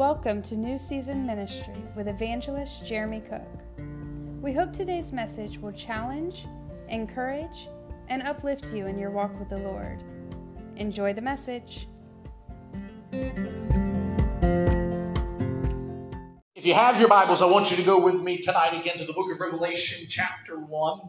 Welcome to New Season Ministry with evangelist Jeremy Cook. We hope today's message will challenge, encourage, and uplift you in your walk with the Lord. Enjoy the message. If you have your Bibles, I want you to go with me tonight again to the book of Revelation, chapter 1.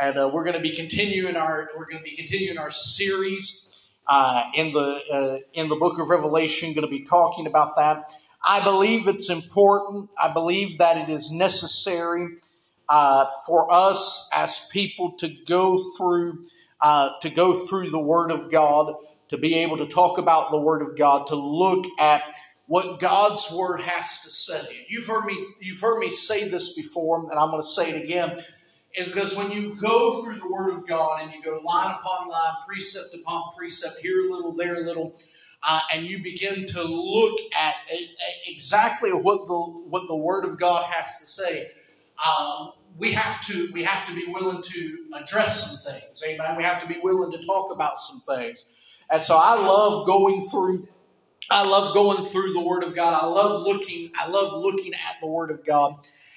And uh, we're going to be continuing our we're going to be continuing our series uh, in the uh, in the book of Revelation. Going to be talking about that. I believe it's important. I believe that it is necessary uh, for us as people to go through to go through the Word of God, to be able to talk about the Word of God, to look at what God's Word has to say. You've heard me you've heard me say this before, and I'm going to say it again is because when you go through the Word of God and you go line upon line, precept upon precept, here a little, there a little, uh, and you begin to look at exactly what the what the Word of God has to say, uh, we have to we have to be willing to address some things. Amen. We have to be willing to talk about some things, and so I love going through. I love going through the Word of God. I love looking. I love looking at the Word of God,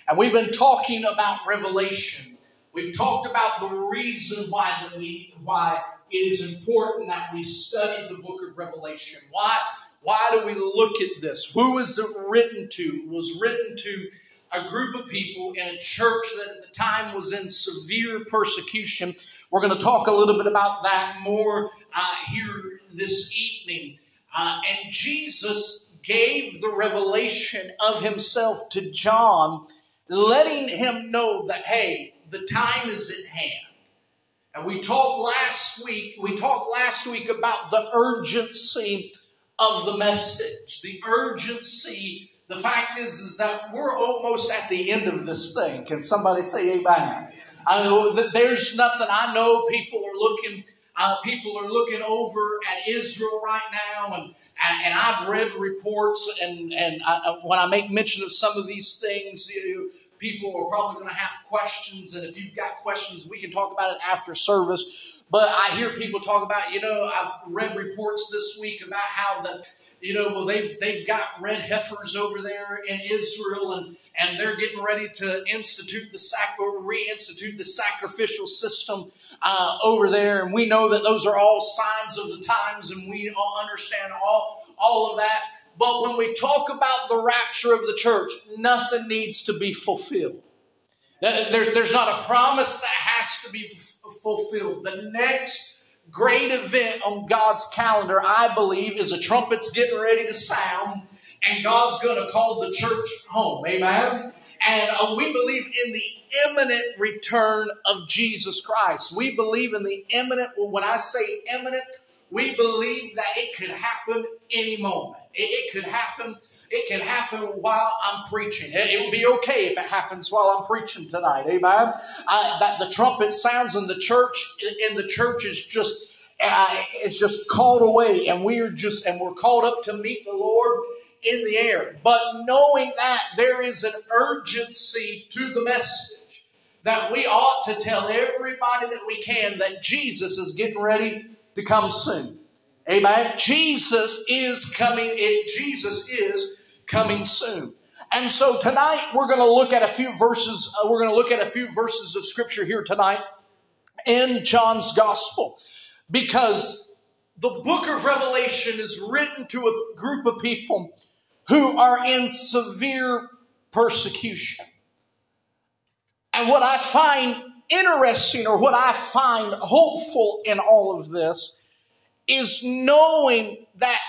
and we've been talking about Revelation We've talked about the reason why we why it is important that we study the book of Revelation. Why why do we look at this? Who is it written to? It was written to a group of people in a church that at the time was in severe persecution. We're going to talk a little bit about that more uh, here this evening. Uh, and Jesus gave the revelation of himself to John, letting him know that, hey, the time is at hand. And we talked last week, we talked last week about the urgency of the message. The urgency, the fact is, is that we're almost at the end of this thing. Can somebody say amen? I know that there's nothing I know people are looking uh, people are looking over at Israel right now, and and, I've read reports, and and I, when I make mention of some of these things, you, people are probably going to have questions, and if you've got questions, we can talk about it after service. But I hear people talk about, you know, I've read reports this week about how the, you know, well they've they've got red heifers over there in Israel, and and they're getting ready to institute the sac reinstitute the sacrificial system uh, over there, and we know that those are all signs of the times, and we all understand all all of that. But when we talk about the rapture of the church, nothing needs to be fulfilled. There's, there's not a promise that has to be fulfilled. The next great event on God's calendar, I believe, is a trumpet's getting ready to sound, and God's going to call the church home. Amen? And uh, we believe in the imminent return of Jesus Christ. We believe in the imminent, when I say imminent, we believe that it could happen any moment. It, it could happen. It can happen while I'm preaching. It, will be okay if it happens while I'm preaching tonight. Amen. Uh, that the trumpet sounds in the church, and the church is just uh, is just called away, and we're just and we're called up to meet the Lord in the air. But knowing that there is an urgency to the message, that we ought to tell everybody that we can that Jesus is getting ready to come soon. Amen. Jesus is coming. It, Jesus is coming soon. And so tonight we're going to look at a few verses. Uh, we're going to look at a few verses of scripture here tonight in John's gospel because the book of Revelation is written to a group of people who are in severe persecution. And what I find interesting or what I find hopeful in all of this is knowing that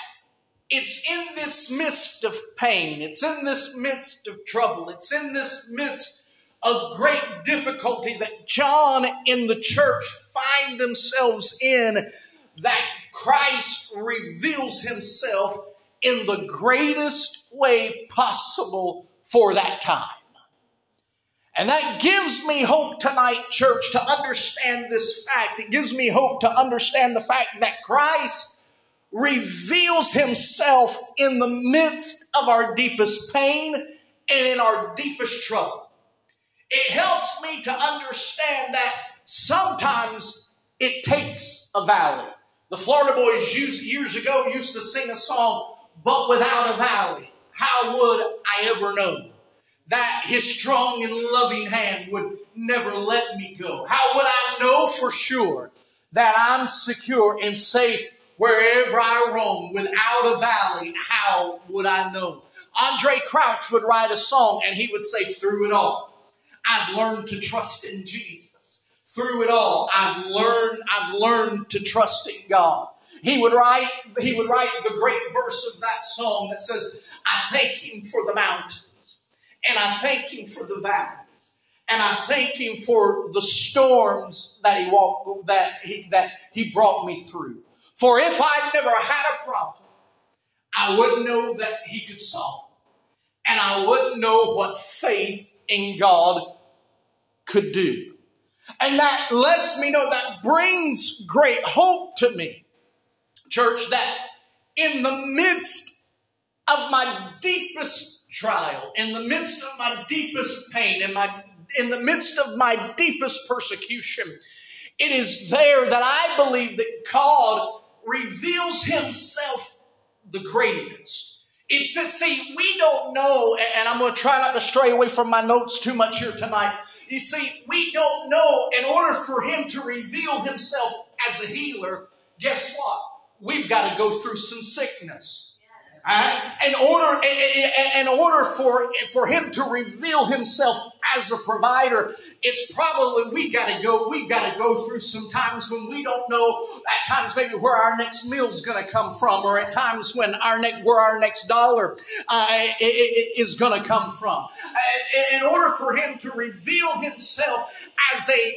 it's in this midst of pain, it's in this midst of trouble, it's in this midst of great difficulty that John in the church find themselves in that Christ reveals himself in the greatest way possible for that time. And that gives me hope tonight, church, to understand this fact. It gives me hope to understand the fact that Christ reveals himself in the midst of our deepest pain and in our deepest trouble. It helps me to understand that sometimes it takes a valley. The Florida Boys used, years ago used to sing a song, But Without a Valley. how would I ever know that his strong and loving hand would never let me go? How would I know for sure that I'm secure and safe wherever I roam without a valley? How would I know? Andre Crouch would write a song and he would say, through it all, I've learned to trust in Jesus. Through it all, I've learned, I've learned to trust in God. He would write, he would write the great verse of that song that says, I thank him for the mountains and I thank him for the valleys and I thank him for the storms that he walked, that he, that he brought me through. For if I'd never had a problem, I wouldn't know that he could solve. And I wouldn't know what faith in God could do. And that lets me know, that brings great hope to me church, that in the midst of my deepest trial, in the midst of my deepest pain, in my in the midst of my deepest persecution, it is there that I believe that God reveals Himself the greatest. It says, see, we don't know, and I'm going to try not to stray away from my notes too much here tonight. You see, we don't know, in order for Him to reveal Himself as a healer, guess what? we've got to go through some sickness. Uh, in order, in order for, for him to reveal himself as a provider, it's probably we got to go. We got to go through some times when we don't know. At times, maybe where our next meal's going to come from, or at times when our next where our next dollar uh, is going to come from. Uh, in order for him to reveal himself as a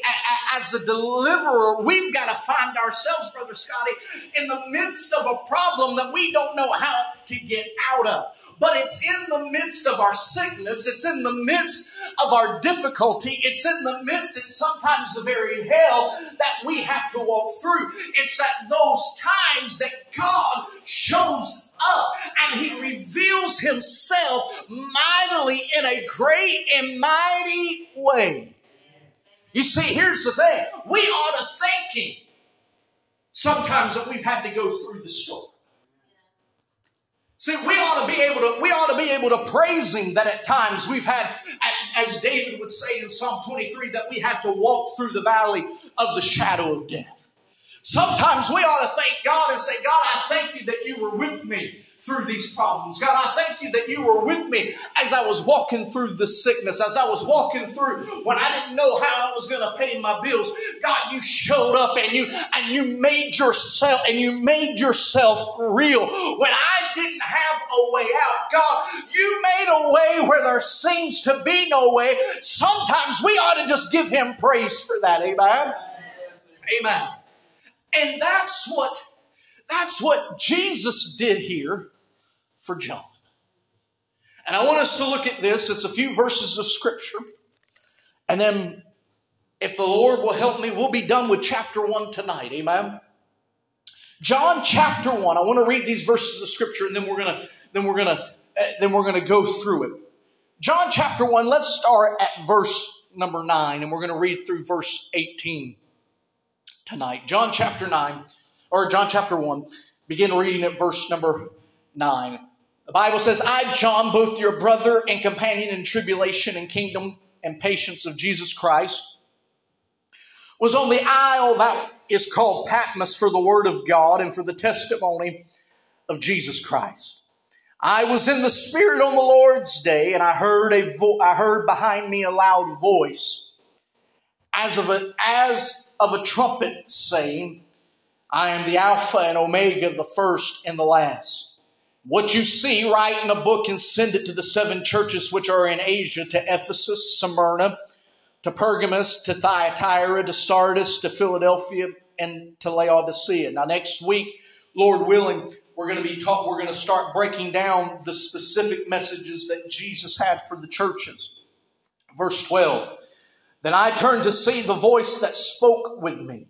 as a deliverer, we've got to find ourselves, Brother Scotty, in the midst of a problem that we don't know how to get out of. But it's in the midst of our sickness, it's in the midst of our difficulty, it's in the midst, it's sometimes the very hell that we have to walk through. It's at those times that God shows up and He reveals Himself mightily in a great and mighty way. You see, here's the thing. We ought to thank Him sometimes that we've had to go through the storm. See, we ought to be able to, we ought to be able to praise Him that at times we've had, as David would say in Psalm 23, that we had to walk through the valley of the shadow of death. Sometimes we ought to thank God and say, God, I thank you that you were with me through these problems. God, I thank you that you were with me as I was walking through the sickness, as I was walking through when I didn't know how I was going to pay my bills. God, you showed up and you and you made yourself and you made yourself real. When I didn't have a way out, God, you made a way where there seems to be no way. Sometimes we ought to just give him praise for that. Amen. Amen. And that's what that's what Jesus did here for John. And I want us to look at this. It's a few verses of scripture. And then, if the Lord will help me, we'll be done with chapter 1 tonight. Amen. John chapter 1. I want to read these verses of scripture and then we're going to then we're to uh, then we're to go through it. John chapter 1, let's start at verse number 9 and we're going to read through verse 18 tonight. John chapter 9 or John chapter 1, begin reading at verse number 9. The Bible says, I, John, both your brother and companion in tribulation and kingdom and patience of Jesus Christ, was on the isle that is called Patmos for the word of God and for the testimony of Jesus Christ. I was in the Spirit on the Lord's day, and I heard a vo- I heard behind me a loud voice, as of a as of a trumpet, saying, "I am the Alpha and Omega, the first and the last." What you see, write in a book and send it to the seven churches which are in Asia to Ephesus, Smyrna, to Pergamos, to Thyatira, to Sardis, to Philadelphia, and to Laodicea. Now, next week, Lord willing, we're going to be taught, we're going to start breaking down the specific messages that Jesus had for the churches. Verse 12. Then I turned to see the voice that spoke with me.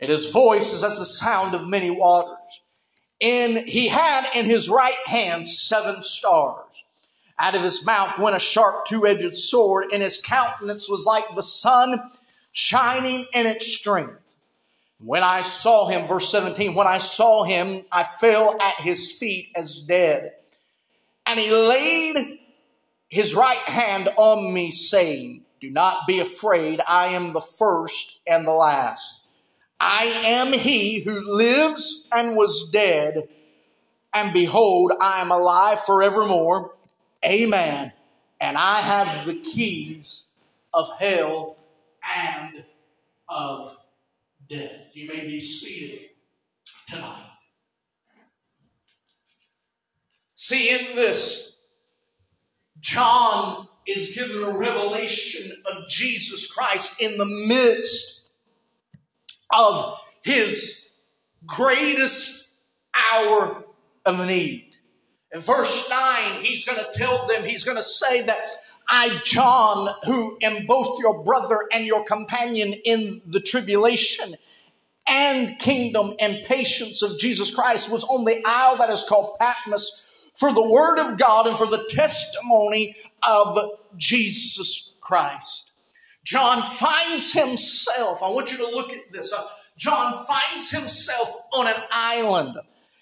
And his voice is as the sound of many waters. And he had in his right hand seven stars. Out of his mouth went a sharp two-edged sword, and his countenance was like the sun shining in its strength. When I saw him, verse 17, when I saw him, I fell at his feet as dead. And he laid his right hand on me, saying, Do not be afraid. I am the first and the last. I am he who lives and was dead. And behold, I am alive forevermore. Amen. And I have the keys of hell and of death. You may be seated tonight. See, in this, John is given a revelation of Jesus Christ in the midst of his greatest hour of need. In verse 9, he's going to tell them, he's going to say that I, John, who am both your brother and your companion in the tribulation and kingdom and patience of Jesus Christ, was on the isle that is called Patmos for the word of God and for the testimony of Jesus Christ. John finds himself, I want you to look at this. Uh, John finds himself on an island.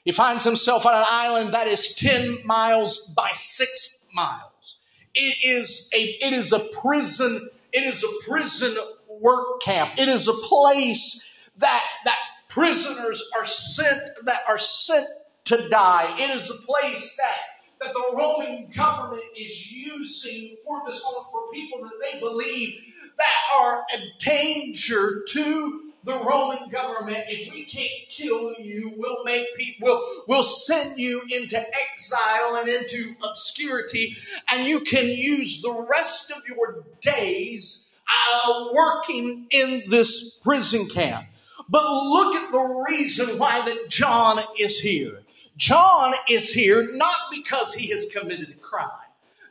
He finds himself on an island that is 10 miles by 6 miles. It is a, it is a prison, it is a prison work camp. It is a place that, that prisoners are sent, that are sent to die. It is a place that, that the Roman government is using for this for people that they believe that are a danger to the Roman government, if we can't kill you, we'll make people, we'll, we'll send you into exile and into obscurity, and you can use the rest of your days uh, working in this prison camp. But look at the reason why that John is here. John is here not because he has committed a crime.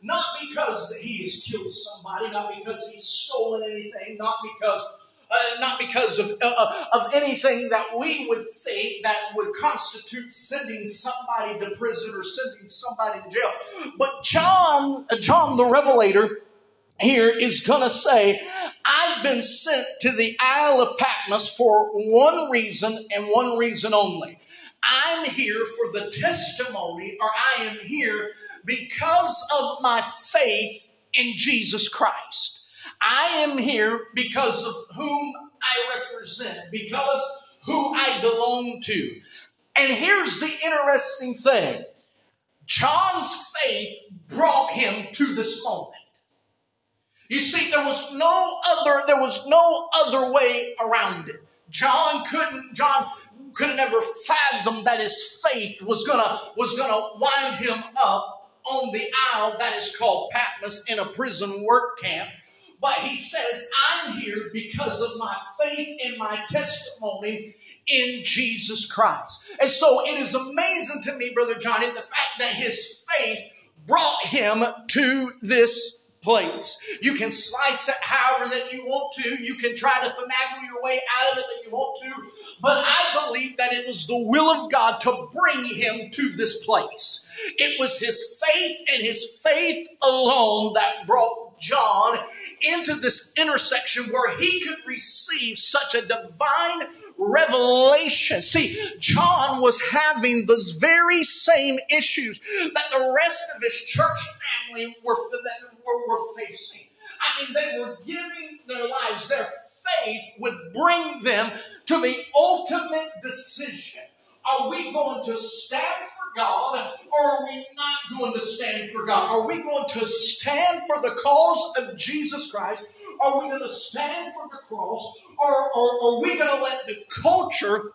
Not because he has killed somebody, not because he's stolen anything, not because uh, not because of, uh, uh, of anything that we would think that would constitute sending somebody to prison or sending somebody to jail. But John, John the Revelator here is going to say, I've been sent to the Isle of Patmos for one reason and one reason only. I'm here for the testimony, or I am here because of my faith in Jesus Christ. I am here because of whom I represent, because who I belong to. And here's the interesting thing John's faith brought him to this moment. You see, there was no other, there was no other way around it. John couldn't, John could have never fathomed that his faith was gonna, was gonna wind him up on the isle that is called Patmos in a prison work camp but he says, I'm here because of my faith and my testimony in Jesus Christ. And so it is amazing to me, Brother Johnny, the fact that his faith brought him to this place. You can slice it however that you want to. You can try to finagle your way out of it that you want to. But I believe that it was the will of God to bring him to this place. It was his faith and his faith alone that brought John into this intersection where he could receive such a divine revelation. See, John was having those very same issues that the rest of his church family were, were, were facing. I mean, they were giving their lives, their faith would bring them to the ultimate decision. Are we going to stand for God or are we not going to stand for God? Are we going to stand for the cause of Jesus Christ? Are we going to stand for the cross? Or, or, or are we going to let the culture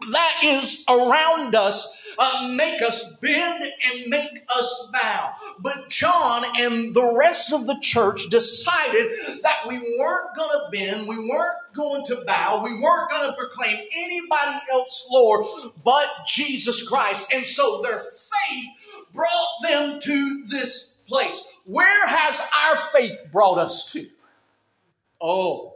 that is around us uh, make us bend and make us bow. But John and the rest of the church decided that we weren't going to bend, we weren't going to bow, we weren't going to proclaim anybody else Lord but Jesus Christ. And so their faith brought them to this place. where has our faith brought us to? Oh.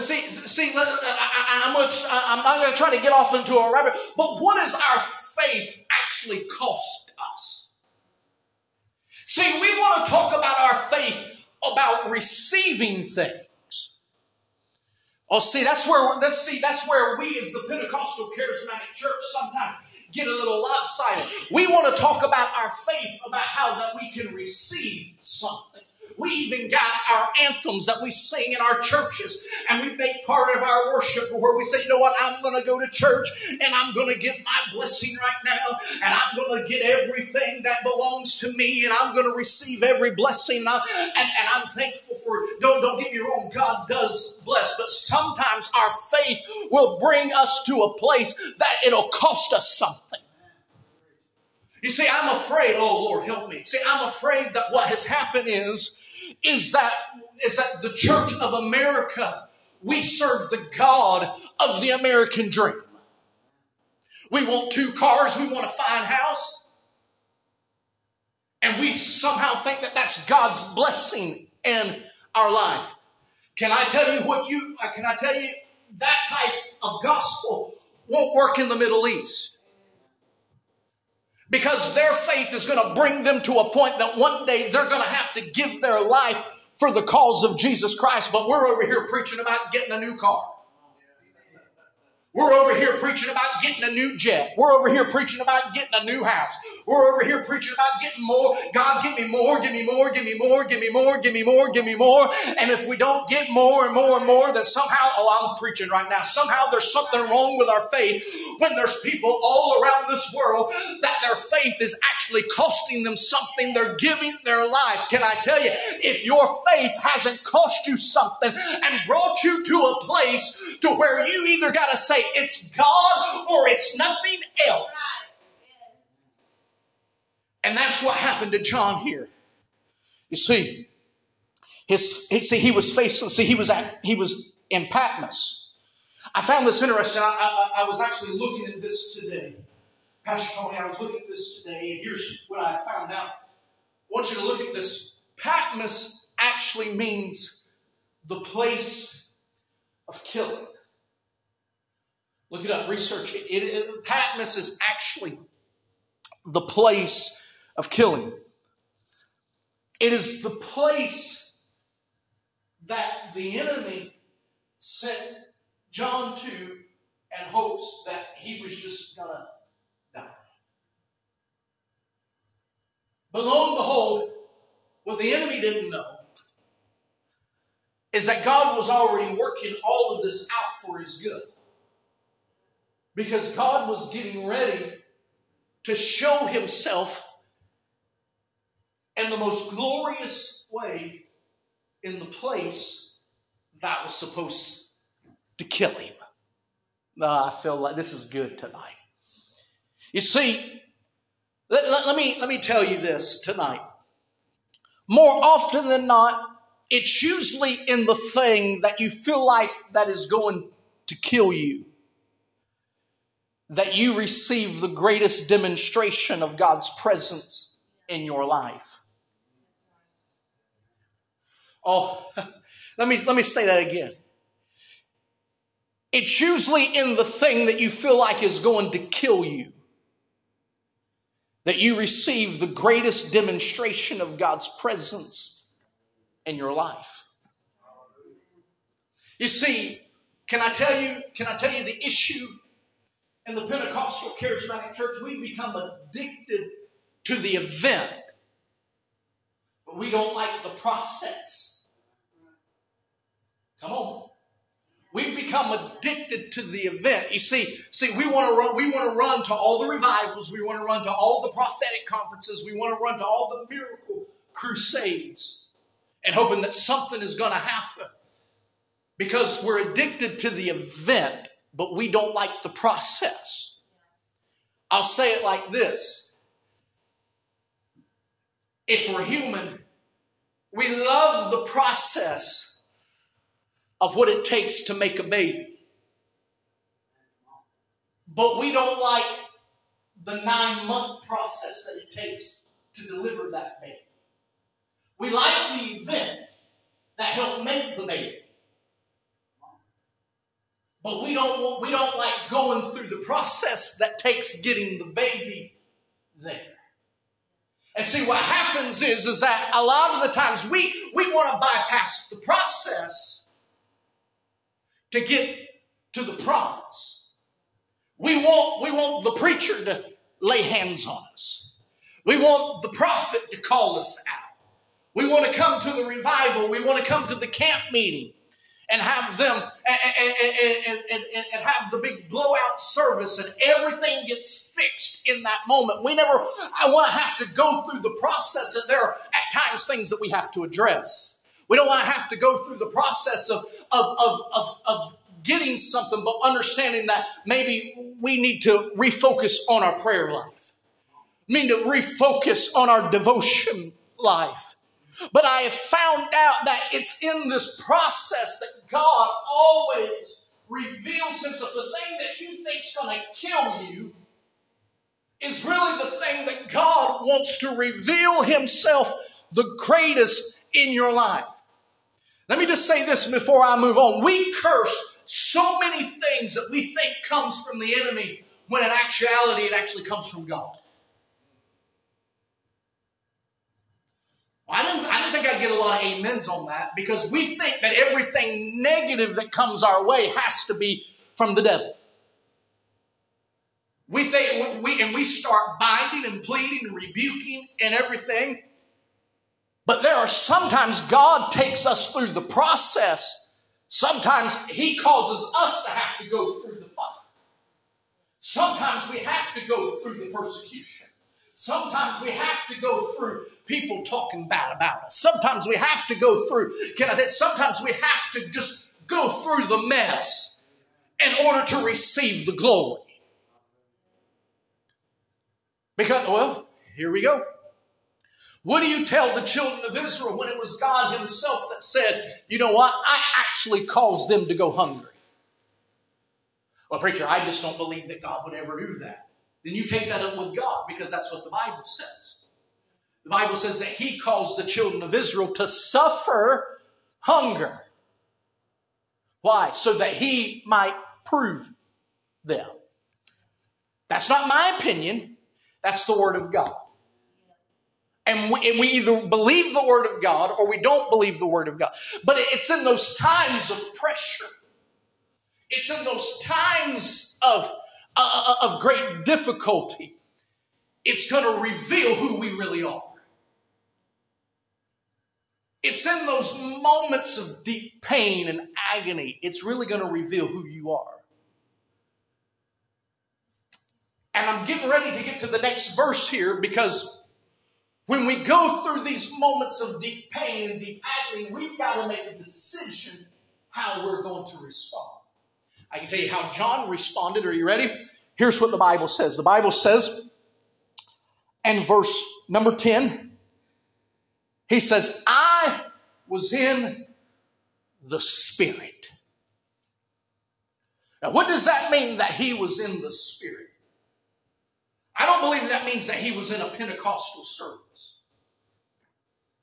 See, see, I, am gonna, I'm to try to get off into a rabbit, but what does our faith actually cost us? See, we want to talk about our faith about receiving things. Oh, see, that's where let's see, that's where we as the Pentecostal charismatic church sometimes get a little lopsided. We want to talk about our faith, about how that we can receive something. We even got our anthems that we sing in our churches, and we make part of our worship where we say, you know what, I'm going to go to church and I'm going to get my blessing right now, and I'm going to get everything that belongs to me, and I'm going to receive every blessing. And, and, and I'm thankful for, don't, don't get me wrong, God does bless, but sometimes our faith will bring us to a place that it'll cost us something. You see, I'm afraid, oh Lord, help me. See, I'm afraid that what has happened is is that, is that the Church of America, we serve the God of the American dream. We want two cars, we want a fine house. And we somehow think that that's God's blessing in our life. Can I tell you what you, can I tell you that type of gospel won't work in the Middle East? Because their faith is going to bring them to a point that one day they're going to have to give their life for the cause of Jesus Christ. But we're over here preaching about getting a new car. We're over here preaching about getting a new jet. We're over here preaching about getting a new house. We're over here preaching about getting more. God, give me more, give me more, give me more, give me more, give me more, give me more. And if we don't get more and more and more, then somehow, oh, I'm preaching right now. Somehow there's something wrong with our faith when there's people all around this world that their faith is actually costing them something. They're giving their life. Can I tell you, if your faith hasn't cost you something and brought you to a place to where you either got to say, it's God or it's nothing else. And that's what happened to John here. You see, his, he, see, he was facing, see, he was at, he was in Patmos. I found this interesting. I, I, I was actually looking at this today. Pastor Tony, I was looking at this today, and here's what I found out. I want you to look at this. Patmos actually means the place of killing. Look it up, research it. it, it Patmos is actually the place of killing. It is the place that the enemy sent John to and hopes that he was just going to die. But lo and behold, what the enemy didn't know is that God was already working all of this out for his good. Because God was getting ready to show himself in the most glorious way in the place that was supposed to kill him. I feel like this is good tonight. You see, let, let, let, me, let me tell you this tonight. More often than not, it's usually in the thing that you feel like that is going to kill you that you receive the greatest demonstration of God's presence in your life. Oh, let me, let me say that again. It's usually in the thing that you feel like is going to kill you that you receive the greatest demonstration of God's presence in your life. You see, can I tell you, can I tell you the issue in the Pentecostal charismatic church, we become addicted to the event, but we don't like the process. Come on. We've become addicted to the event. You see, see, we want to run, we want to run to all the revivals, we want to run to all the prophetic conferences, we want to run to all the miracle crusades, and hoping that something is going to happen. Because we're addicted to the event but we don't like the process. I'll say it like this if we're human, we love the process of what it takes to make a baby. But we don't like the nine month process that it takes to deliver that baby. We like the event that helped make the baby. But we don't, we don't like going through the process that takes getting the baby there. And see, what happens is, is that a lot of the times we, we want to bypass the process to get to the promise. We want, we want the preacher to lay hands on us. We want the prophet to call us out. We want to come to the revival. We want to come to the camp meeting and have them and, and, and, and, have the big blowout service and everything gets fixed in that moment. We never, I want to have to go through the process and there are at times things that we have to address. We don't want to have to go through the process of, of, of, of, of getting something, but understanding that maybe we need to refocus on our prayer life. I mean to refocus on our devotion life but I have found out that it's in this process that God always reveals Himself. The thing that you think is going to kill you is really the thing that God wants to reveal Himself the greatest in your life. Let me just say this before I move on. We curse so many things that we think comes from the enemy when in actuality it actually comes from God. I didn't, I didn't think I'd get a lot of amens on that because we think that everything negative that comes our way has to be from the devil. We think we and we start binding and pleading and rebuking and everything. But there are sometimes God takes us through the process. Sometimes He causes us to have to go through the fight. Sometimes we have to go through the persecution. Sometimes we have to go through people talking bad about us. Sometimes we have to go through, can I say, sometimes we have to just go through the mess in order to receive the glory. Because, well, here we go. What do you tell the children of Israel when it was God Himself that said, you know what, I actually caused them to go hungry? Well, preacher, I just don't believe that God would ever do that. Then you take that up with God because that's what the Bible says. The Bible says that he caused the children of Israel to suffer hunger. Why? So that he might prove them. That's not my opinion. That's the Word of God. And we, and we, either believe the Word of God or we don't believe the Word of God. But it's in those times of pressure, it's in those times of, uh, of great difficulty, it's going to reveal who we really are. It's in those moments of deep pain and agony, it's really going to reveal who you are. And I'm getting ready to get to the next verse here because when we go through these moments of deep pain and deep agony, we've got to make a decision how we're going to respond. I can tell you how John responded. Are you ready? Here's what the Bible says. The Bible says, and verse number 10, he says, I was in the Spirit. Now, what does that mean that he was in the Spirit? I don't believe that means that he was in a Pentecostal service.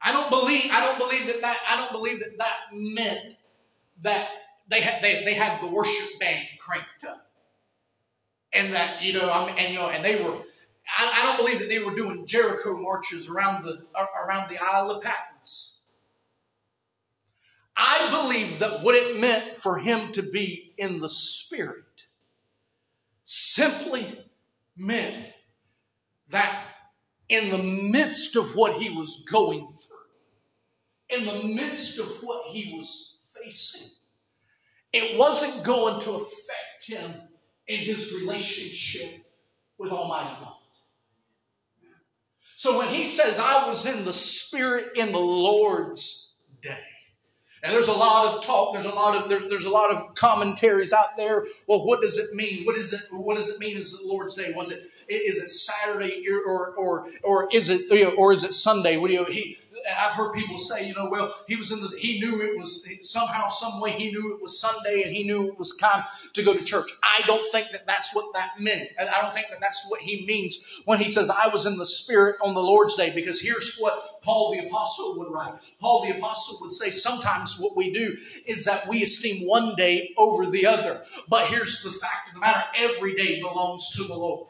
I don't believe, I don't believe that that, I don't believe that that meant that they had, they, they had the worship band cranked up. And that, you know, I mean, and, you know, and they were, I, I, don't believe that they were doing Jericho marches around the uh, around the Isle of Patmos. I believe that what it meant for him to be in the Spirit simply meant that in the midst of what he was going through, in the midst of what he was facing, it wasn't going to affect him in his relationship with Almighty God. So when he says, I was in the Spirit in the Lord's day, and there's a lot of talk, there's a lot of there, there's a lot of commentaries out there. Well, what does it mean? What is it? What does it mean? Is the Lord's day? Was it is it Saturday or or or is it or is it Sunday? What do you he I've heard people say, you know, well, he was in the, he knew it was somehow, some way, he knew it was Sunday and he knew it was time to go to church. I don't think that that's what that meant. I don't think that that's what he means when he says, I was in the Spirit on the Lord's day, because here's what Paul the Apostle would write. Paul the Apostle would say, sometimes what we do is that we esteem one day over the other. But here's the fact of the matter every day belongs to the Lord.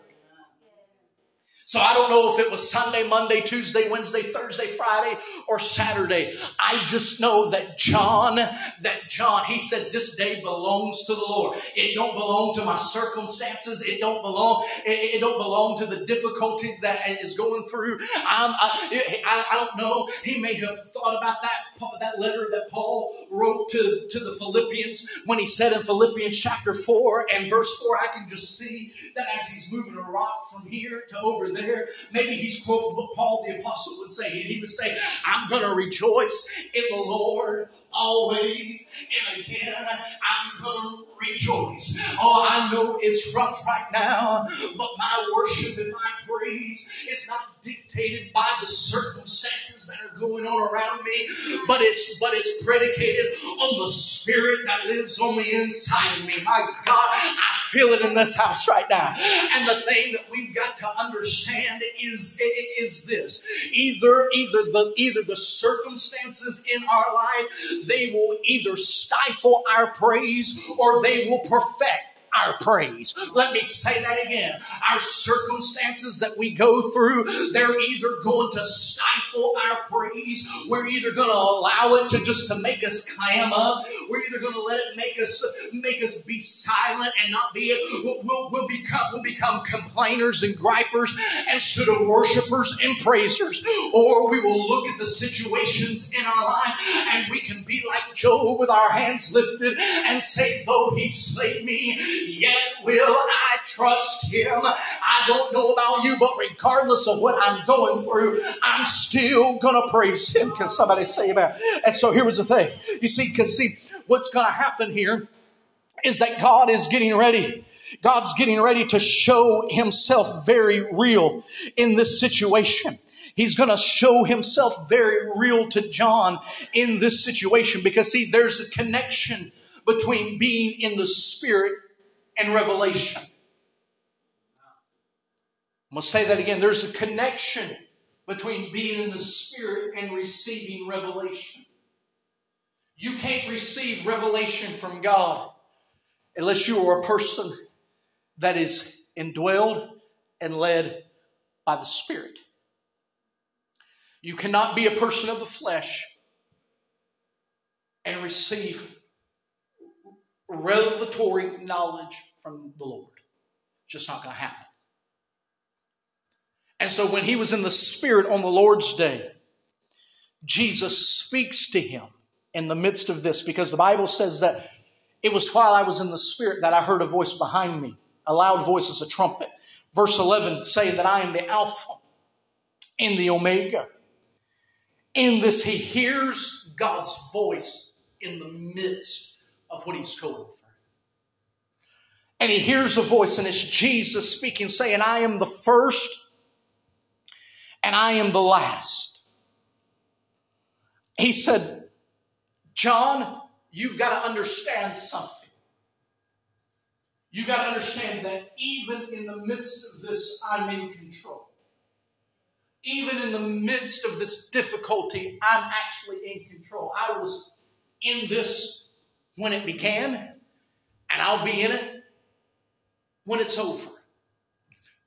So I don't know if it was Sunday, Monday, Tuesday, Wednesday, Thursday, Friday, or Saturday. I just know that John, that John, he said this day belongs to the Lord. It don't belong to my circumstances. It don't belong, it, it don't belong to the difficulty that is going through. I'm, I, I, I don't know. He may have thought about that that letter that Paul wrote to, to the Philippians when he said in Philippians chapter 4 and verse 4, I can just see that as he's moving a rock from here to over there, maybe he's quoting what Paul the Apostle would say. And he would say, I'm going to rejoice in the Lord always and again. I'm going to rejoice. Oh, I know it's rough right now, but my worship and my praise is not dictated by the circumstances that are going on around me, but it's but it's predicated on the spirit that lives on the inside of me. My God, I feel it in this house right now. And the thing that we've got to understand is is this: either either the either the circumstances in our life they will either stifle our praise or they will perfect our praise. Let me say that again. Our circumstances that we go through, they're either going to stifle our praise. We're either going to allow it to just to make us clam up. We're either going to let it make us make us be silent and not be we'll, we'll, we'll become we'll become complainers and gripers instead of worshipers and praisers. Or we will look at the situations in our life and we can be like Job with our hands lifted and say, though he slay me, yet will I trust him. I don't know about you, but regardless of what I'm going through, I'm still going to praise him. Can somebody say amen? And so here was the thing. You see, because see, what's going to happen here is that God is getting ready. God's getting ready to show himself very real in this situation. He's going to show himself very real to John in this situation because see, there's a connection between being in the spirit and revelation. I'm going to say that again. There's a connection between being in the Spirit and receiving revelation. You can't receive revelation from God unless you are a person that is indwelled and led by the Spirit. You cannot be a person of the flesh and receive revelatory knowledge from the Lord. It's just not going to happen. And so when he was in the Spirit on the Lord's day, Jesus speaks to him in the midst of this because the Bible says that it was while I was in the Spirit that I heard a voice behind me, a loud voice as a trumpet. Verse 11 saying that I am the Alpha and the Omega. In this, he hears God's voice in the midst of what he's going through and he hears a voice, and it's Jesus speaking, saying, I am the first and I am the last. He said, John, you've got to understand something. You've got to understand that even in the midst of this, I'm in control. Even in the midst of this difficulty, I'm actually in control. I was in this when it began, and I'll be in it when it's over.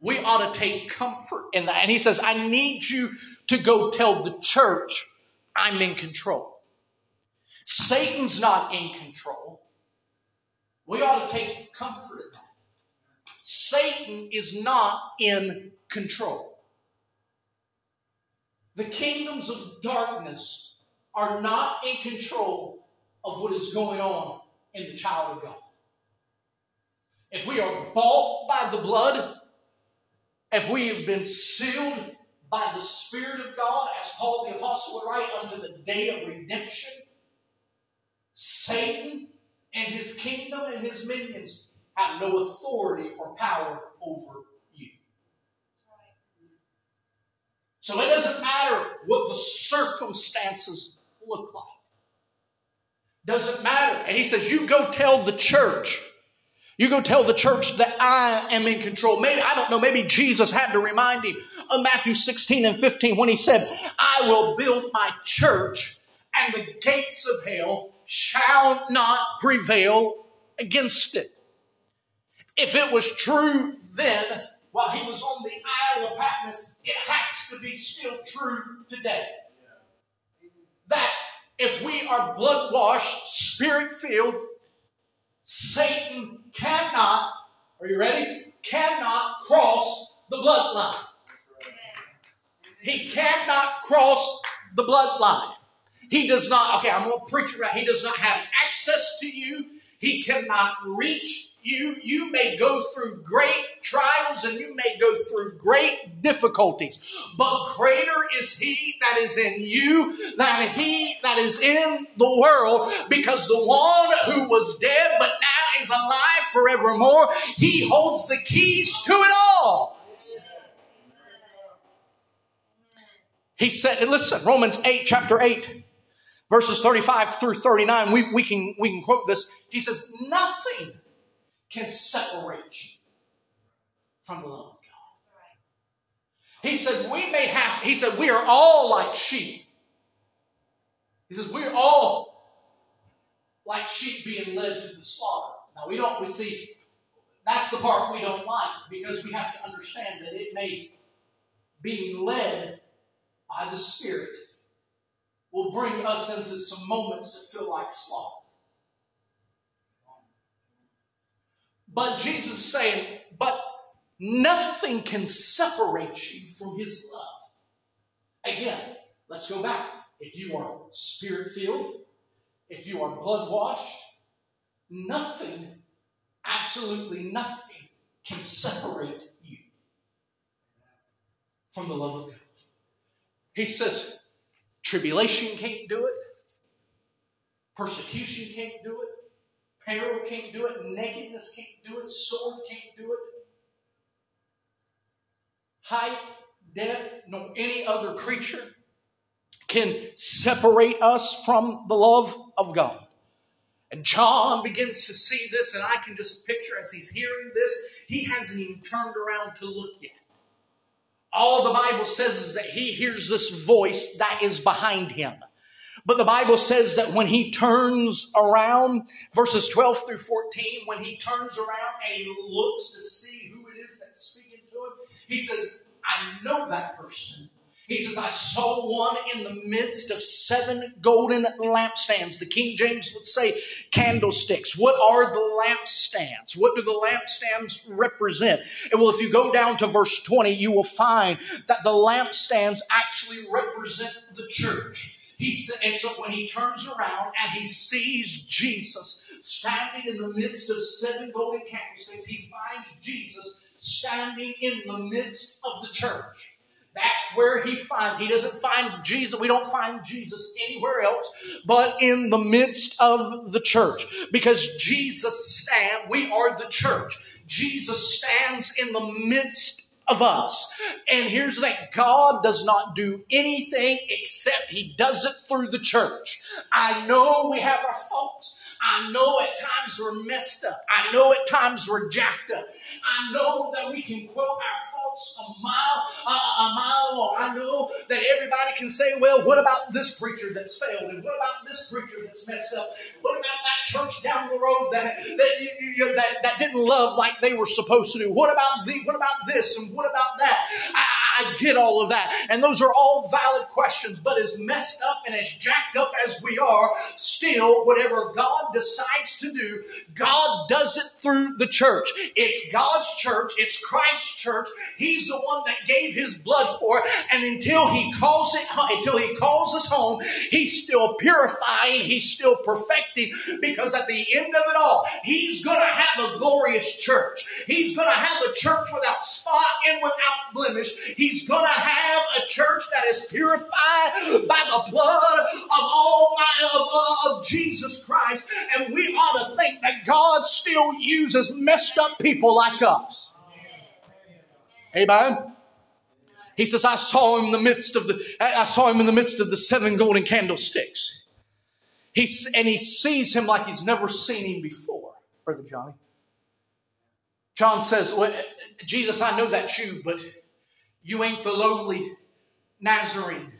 We ought to take comfort in that. And he says, I need you to go tell the church I'm in control. Satan's not in control. We ought to take comfort in that. Satan is not in control. The kingdoms of darkness are not in control of what is going on in the child of God if we are bought by the blood, if we have been sealed by the Spirit of God, as Paul the Apostle would write, unto the day of redemption, Satan and his kingdom and his minions have no authority or power over you. So it doesn't matter what the circumstances look like. Doesn't matter. And he says, You go tell the church. You go tell the church that I am in control. Maybe, I don't know, maybe Jesus had to remind him of Matthew 16 and 15 when he said, I will build my church and the gates of hell shall not prevail against it. If it was true then, while he was on the Isle of Patmos, it has to be still true today. That if we are blood washed, spirit filled, Satan cannot, are you ready? Cannot cross the bloodline. He cannot cross the bloodline. He does not, okay, I'm going to preach about, he does not have access to you. He cannot reach you. You may go through great trials and you may go through great difficulties, but greater is he that is in you than he that is in the world because the one who was dead but now is alive forevermore, he holds the keys to it all. He said, listen, Romans 8, chapter 8 verses 35 through 39, we, we, can, we can quote this. He says, Nothing can separate you from the love of God. He said, We may have, he said, we are all like sheep. He says, We're all like sheep being led to the slaughter. Now, we don't, we see, that's the part we don't like because we have to understand that it may be led by the Spirit will bring us into some moments that feel like slaughter. But Jesus is saying, but nothing can separate you from his love. Again, let's go back. If you are spirit filled, if you are blood washed, nothing, absolutely nothing, can separate you from the love of God. He says, Tribulation can't do it. Persecution can't do it. Peril can't do it. Nakedness can't do it. Sword can't do it. Height, death, nor any other creature can separate us from the love of God. And John begins to see this, and I can just picture as he's hearing this, he hasn't even turned around to look yet. All the Bible says is that he hears this voice that is behind him. But the Bible says that when he turns around, verses 12 through 14, when he turns around and he looks to see who it is that's speaking to him, he says, I know that person. He says, I saw one in the midst of seven golden lampstands. The King James would say candlesticks. What are the lampstands? What do the lampstands represent? And well, if you go down to verse 20, you will find that the lampstands actually represent the church. He said, and so when he turns around and he sees Jesus standing in the midst of seven golden candlesticks, he finds Jesus standing in the midst of the church. That's where he finds. He doesn't find Jesus. We don't find Jesus anywhere else but in the midst of the church. Because Jesus stands, we are the church. Jesus stands in the midst of us. And here's the thing God does not do anything except He does it through the church. I know we have our faults. I know at times we're messed up. I know at times we're jacked up. I know that we can quote our faults a mile, a mile long. I know that everybody can say, well, what about this preacher that's failed? And what about this preacher that's messed up? What about that church down the road that, that, that, that didn't love like they were supposed to do? What about the, what about this and what about that? I, I get all of that. And those are all valid questions, but as messed up and as jacked up as we are, still, whatever God decides to do, God does it through the church. It's God's church. It's Christ's church. He's the one that gave his blood for it. And until he calls it, until he calls us home, he's still purifying. He's still perfecting because at the end of it all, he's going to have a glorious church. He's going to have a church without spot and without blemish. He's going to have a church that is purified by the blood of all of, uh, of Jesus Christ. And we ought to think that God still uses messed up people like us. Amen. He says, I saw him in the midst of the, I saw him in the midst of the seven golden candlesticks. He, and he sees him like he's never seen him before, Brother Johnny. John says, well, Jesus, I know that's you, but you ain't the lowly Nazarene.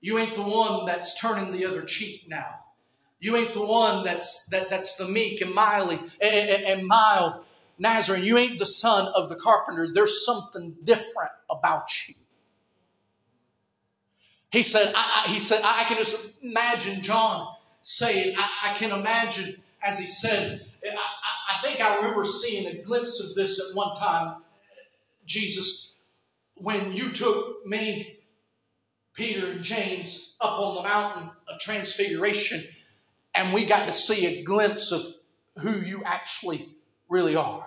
You ain't the one that's turning the other cheek now. You ain't the one that's that, that's the meek and mildly and, and, mild Nazarene. You ain't the son of the carpenter. There's something different about you. He said, I, I, he said, I can just imagine John saying, I, I can imagine as he said, I, I think I remember seeing a glimpse of this at one time, Jesus, when you took me, Peter and James up on the mountain of transfiguration, and we got to see a glimpse of who you actually really are.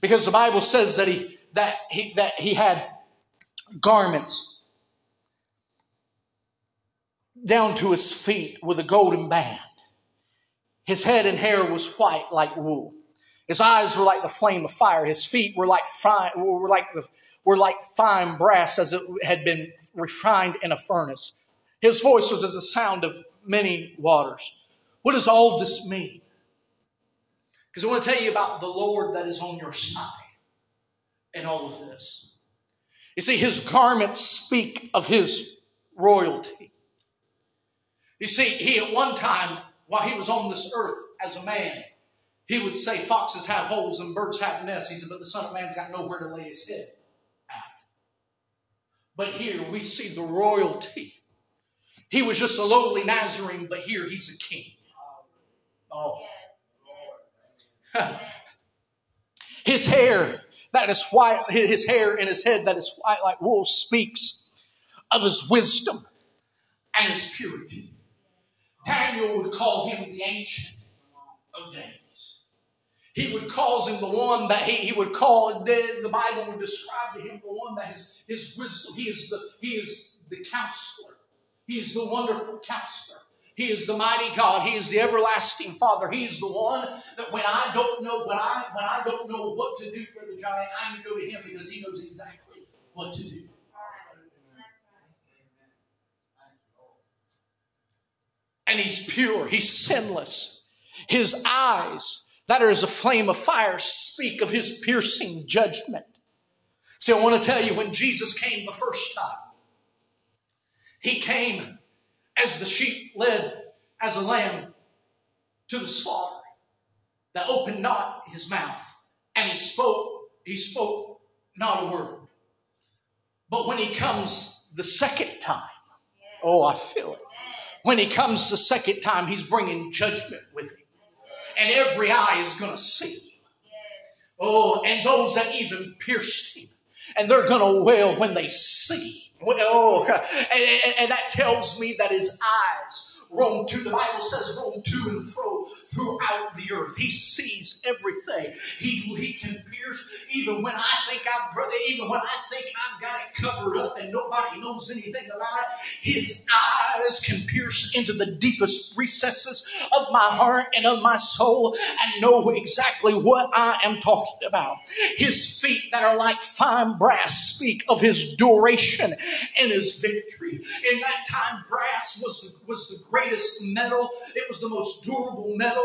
Because the Bible says that he that he that he had garments down to his feet with a golden band. His head and hair was white like wool. His eyes were like the flame of fire. His feet were like fine, were like the, were like fine brass as it had been refined in a furnace. His voice was as the sound of many waters. What does all this mean? Because I want to tell you about the Lord that is on your side in all of this. You see, his garments speak of his royalty. You see, he at one time, while he was on this earth as a man, he would say, Foxes have holes and birds have nests. He said, But the Son of Man's got nowhere to lay his head at. But here we see the royalty. He was just a lowly Nazarene, but here he's a king. Oh. oh. his hair that is white, his hair in his head that is white like wool speaks of his wisdom and his purity. Daniel would call him the ancient of days. He would call him the one that he, he would call, the Bible would describe to him the one that his, his wisdom, he is the, he is the counselor. He is the wonderful counselor. He is the mighty God. He is the everlasting Father. He is the one that when I don't know when I when I don't know what to do, Brother Johnny, I can go to him because he knows exactly what to do. And he's pure, he's sinless. His eyes, that as a flame of fire, speak of his piercing judgment. See, I want to tell you when Jesus came the first time, he came as the sheep led as a lamb to the slaughter, that opened not his mouth, and he spoke, he spoke not a word. But when he comes the second time, oh, I feel it. When he comes the second time, he's bringing judgment with him. And every eye is going to see him. Oh, and those that even pierced him. And they're going to wail when they see Oh, and, and, that tells me that his eyes roam to, the Bible says, roam to and fro throughout the earth. He sees everything. He, he can pierce even when I think I'm even when I think I've got it covered up and nobody knows anything about it. His eyes can pierce into the deepest recesses of my heart and of my soul and know exactly what I am talking about. His feet that are like fine brass speak of his duration and his victory. In that time, brass was the, was the greatest metal. It was the most durable metal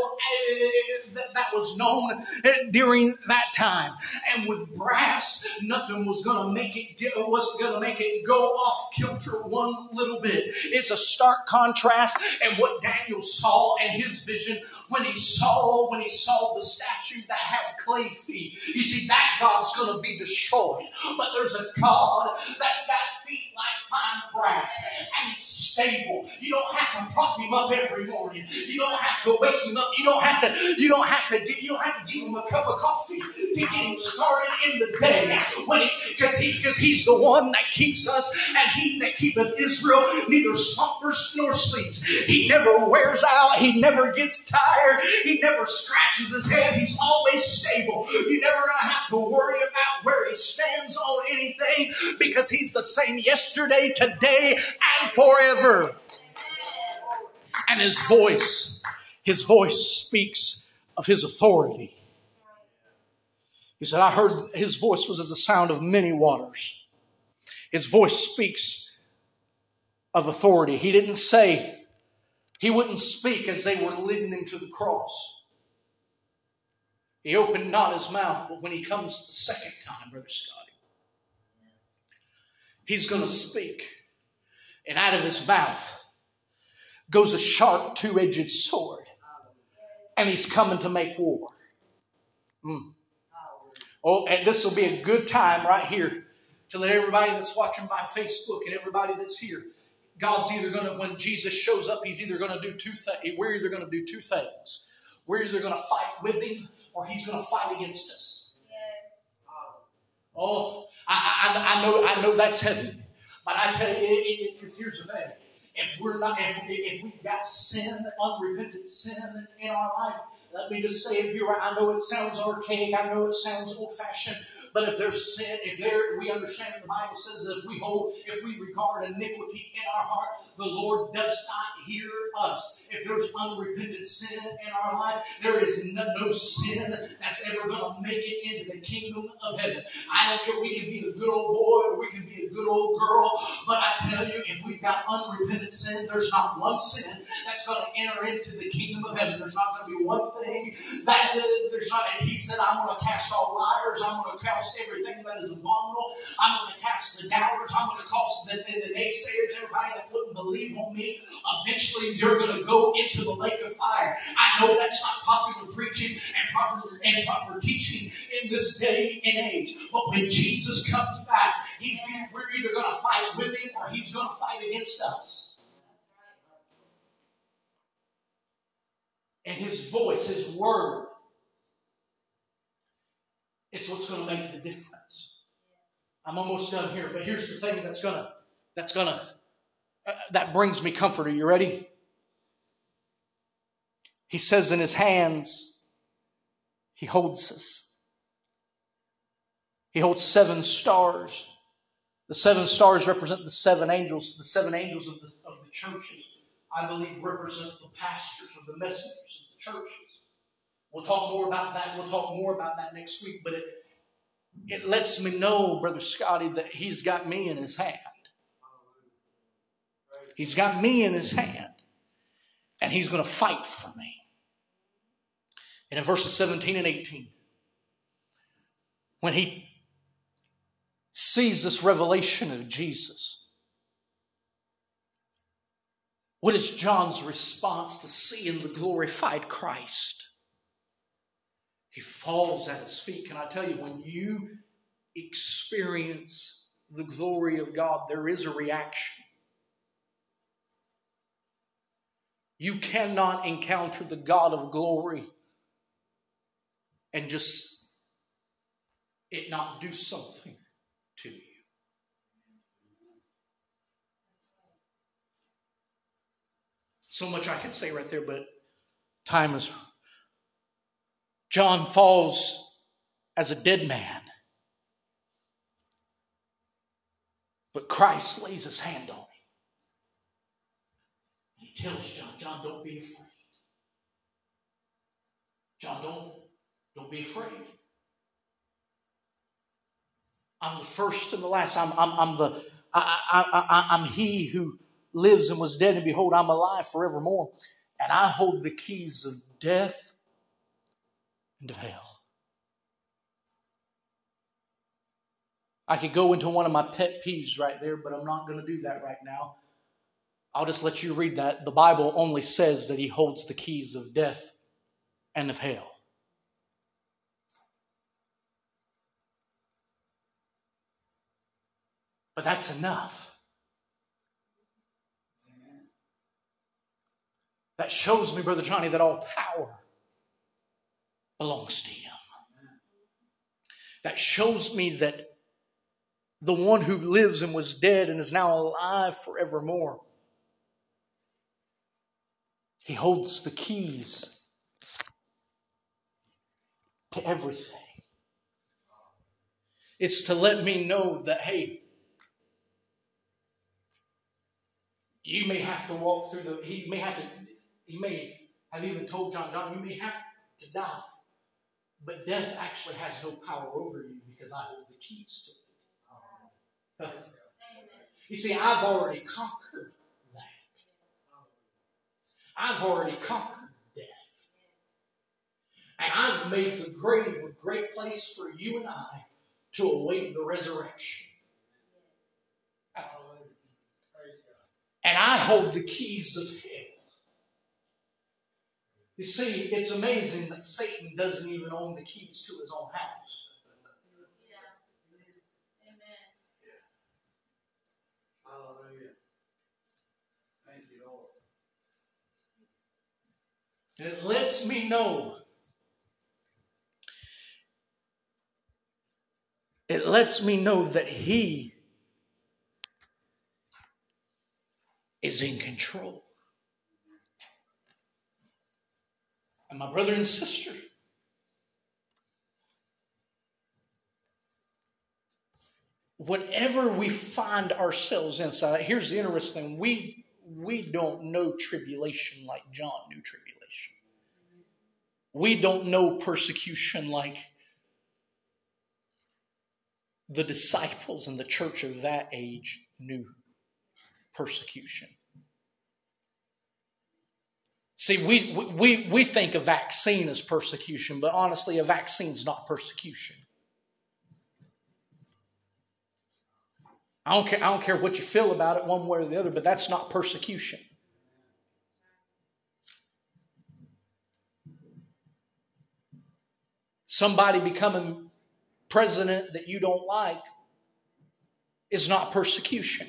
that, was known during that time. And with brass, nothing was to make it get, was to make it go off kilter one little bit. It's a stark contrast. And what Daniel saw and his vision when he saw when he saw the statue that had clay feet. You see, that God's to be destroyed. But there's a God that's got feet like fine brass, and he's stable. You don't have to prop him up every morning. You don't have to wake him up. You don't have to. You don't have to. You don't have to give him a cup of coffee to get him started in the day. When because he because he's the one that keeps us, and he that keepeth Israel neither slumbers nor sleeps. He never wears out. He never gets tired. He never scratches his head. He's always stable. You're never gonna have to worry about where he stands on anything because he's the same yesterday, today, and forever. And his voice, his voice speaks of his authority. He said, I heard his voice was as the sound of many waters. His voice speaks of authority. He didn't say, he wouldn't speak as they were leading him to the cross. He opened not his mouth, but when he comes the second time, Brother Scotty, he's going to speak. And out of his mouth goes a sharp two edged sword. And he's coming to make war. Mm. Oh, and this will be a good time right here to let everybody that's watching by Facebook and everybody that's here. God's either going to, when Jesus shows up, he's either going to do two things. We're either going to do two things. We're either going to fight with him or he's going to fight against us. Oh, I, I, I know, I know that's heavy, but I tell you, because here's the thing: if we're not, if, if we've got sin, unrepentant sin in our life, let me just say it here. I know it sounds archaic. I know it sounds old-fashioned. But if there's sin, if there, we understand the Bible says if we hold, if we regard iniquity in our heart, the Lord does not hear us. If there's unrepentant sin in our life, there is no, no sin that's ever going to make it into the kingdom of heaven. I don't care. We can be a good old boy or we can be a good old girl, but I tell you, if we've got unrepentant sin, there's not one sin that's going to enter into the kingdom of heaven. There's not going to be one thing that there's not. And he said, "I'm going to cast all liars. I'm going to cast everything that is abominable. I'm going to cast the doubters. I'm going to cast the, the naysayers. Everybody that wouldn't believe." Believe on me, eventually you're going to go into the lake of fire. I know that's not popular preaching and popular and proper teaching in this day and age. But when Jesus comes back, he's we're either going to fight with him or he's going to fight against us. And his voice, his word, it's what's going to make the difference. I'm almost done here, but here's the thing that's gonna that's gonna Uh, that brings me comfort. Are you ready? He says, in his hands, he holds us. He holds seven stars. The seven stars represent the seven angels. The seven angels of the, of the churches, I believe, represent the pastors or the messengers of the churches. We'll talk more about that. We'll talk more about that next week. But it, it lets me know, Brother Scotty, that he's got me in his hand. He's got me in his hand, and he's going to fight for me. And in verses 17 and 18, when he sees this revelation of Jesus, what is John's response to seeing the glorified Christ? He falls at his feet. Can I tell you, when you experience the glory of God, there is a reaction. You cannot encounter the God of glory and just it not do something to you. So much I could say right there, but time is. John falls as a dead man, but Christ lays his hand on tells John, John, don't be afraid. John, don't, don't be afraid. I'm the first and the last. I'm, I'm, I'm the I, I, I, I'm he who lives and was dead, and behold, I'm alive forevermore. And I hold the keys of death and of hell. I could go into one of my pet peeves right there, but I'm not going to do that right now. I'll just let you read that. The Bible only says that he holds the keys of death and of hell. But that's enough. That shows me, Brother Johnny, that all power belongs to him. That shows me that the one who lives and was dead and is now alive forevermore he holds the keys to everything. It's to let me know that, hey, you may have to walk through the, he may have to, he may have even told John, John, you may have to die. but death actually has no power over you because I hold the keys to it. You see, I've already conquered. I've already conquered death. And I've made the grave a great place for you and I to await the resurrection. And I hold the keys of hell. You see, it's amazing that Satan doesn't even own the keys to his own house. And it lets me know. It lets me know that He is in control. And my brother and sister, whatever we find ourselves inside, here's the interesting thing we, we don't know tribulation like John knew tribulation. We don't know persecution like the disciples in the church of that age knew persecution. See, we, we, we think a vaccine as persecution, but honestly, a vaccine is not persecution. I don't, care, I don't care what you feel about it one way or the other, but that's not persecution. Somebody becoming president that you don't like is not persecution.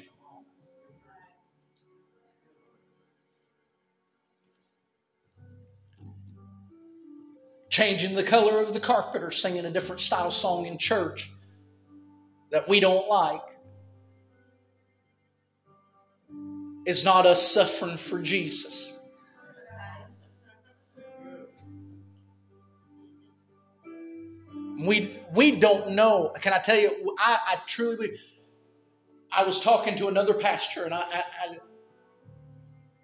Changing the color of the carpet or singing a different style song in church that we don't like is not us suffering for Jesus. We, we don't know. Can I tell you, I, I truly I was talking to another pastor, and I, I, I,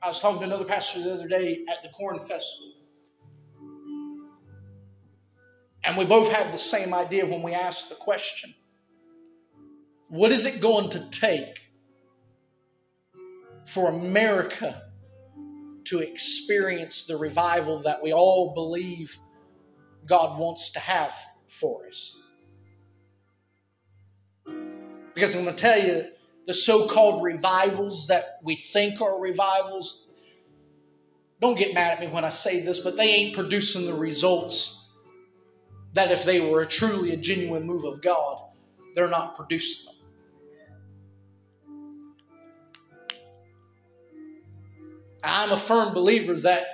I was talking to another pastor the other day at the Corn Festival. And we both had the same idea when we asked the question What is it going to take for America to experience the revival that we all believe God wants to have for us. Because I'm going to tell you, the so called revivals that we think are revivals, don't get mad at me when I say this, but they ain't producing the results that if they were a truly a genuine move of God, they're not producing them. I'm a firm believer that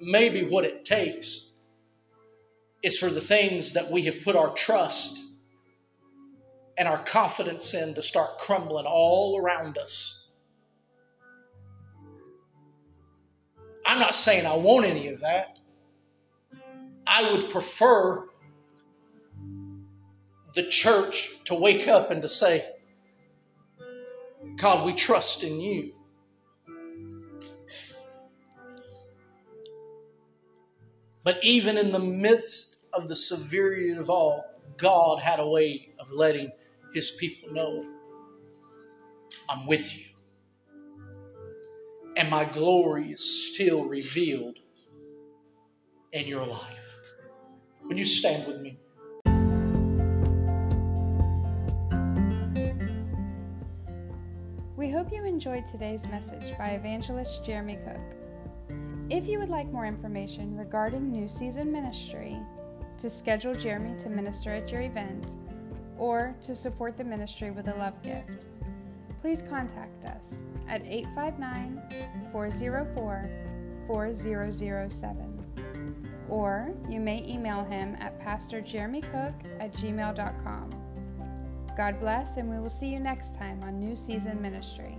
maybe what it takes is for the things that we have put our trust and our confidence in to start crumbling all around us. I'm not saying I want any of that. I would prefer the church to wake up and to say, God, we trust in you. But even in the midst of the severity of all, God had a way of letting his people know I'm with you. And my glory is still revealed in your life. Would you stand with me? We hope you enjoyed today's message by evangelist Jeremy Cook. If you would like more information regarding New Season Ministry, to schedule Jeremy to minister at your event, or to support the ministry with a love gift, please contact us at 859 404 4007. Or you may email him at pastorjeremycook at gmail.com. God bless, and we will see you next time on New Season Ministry.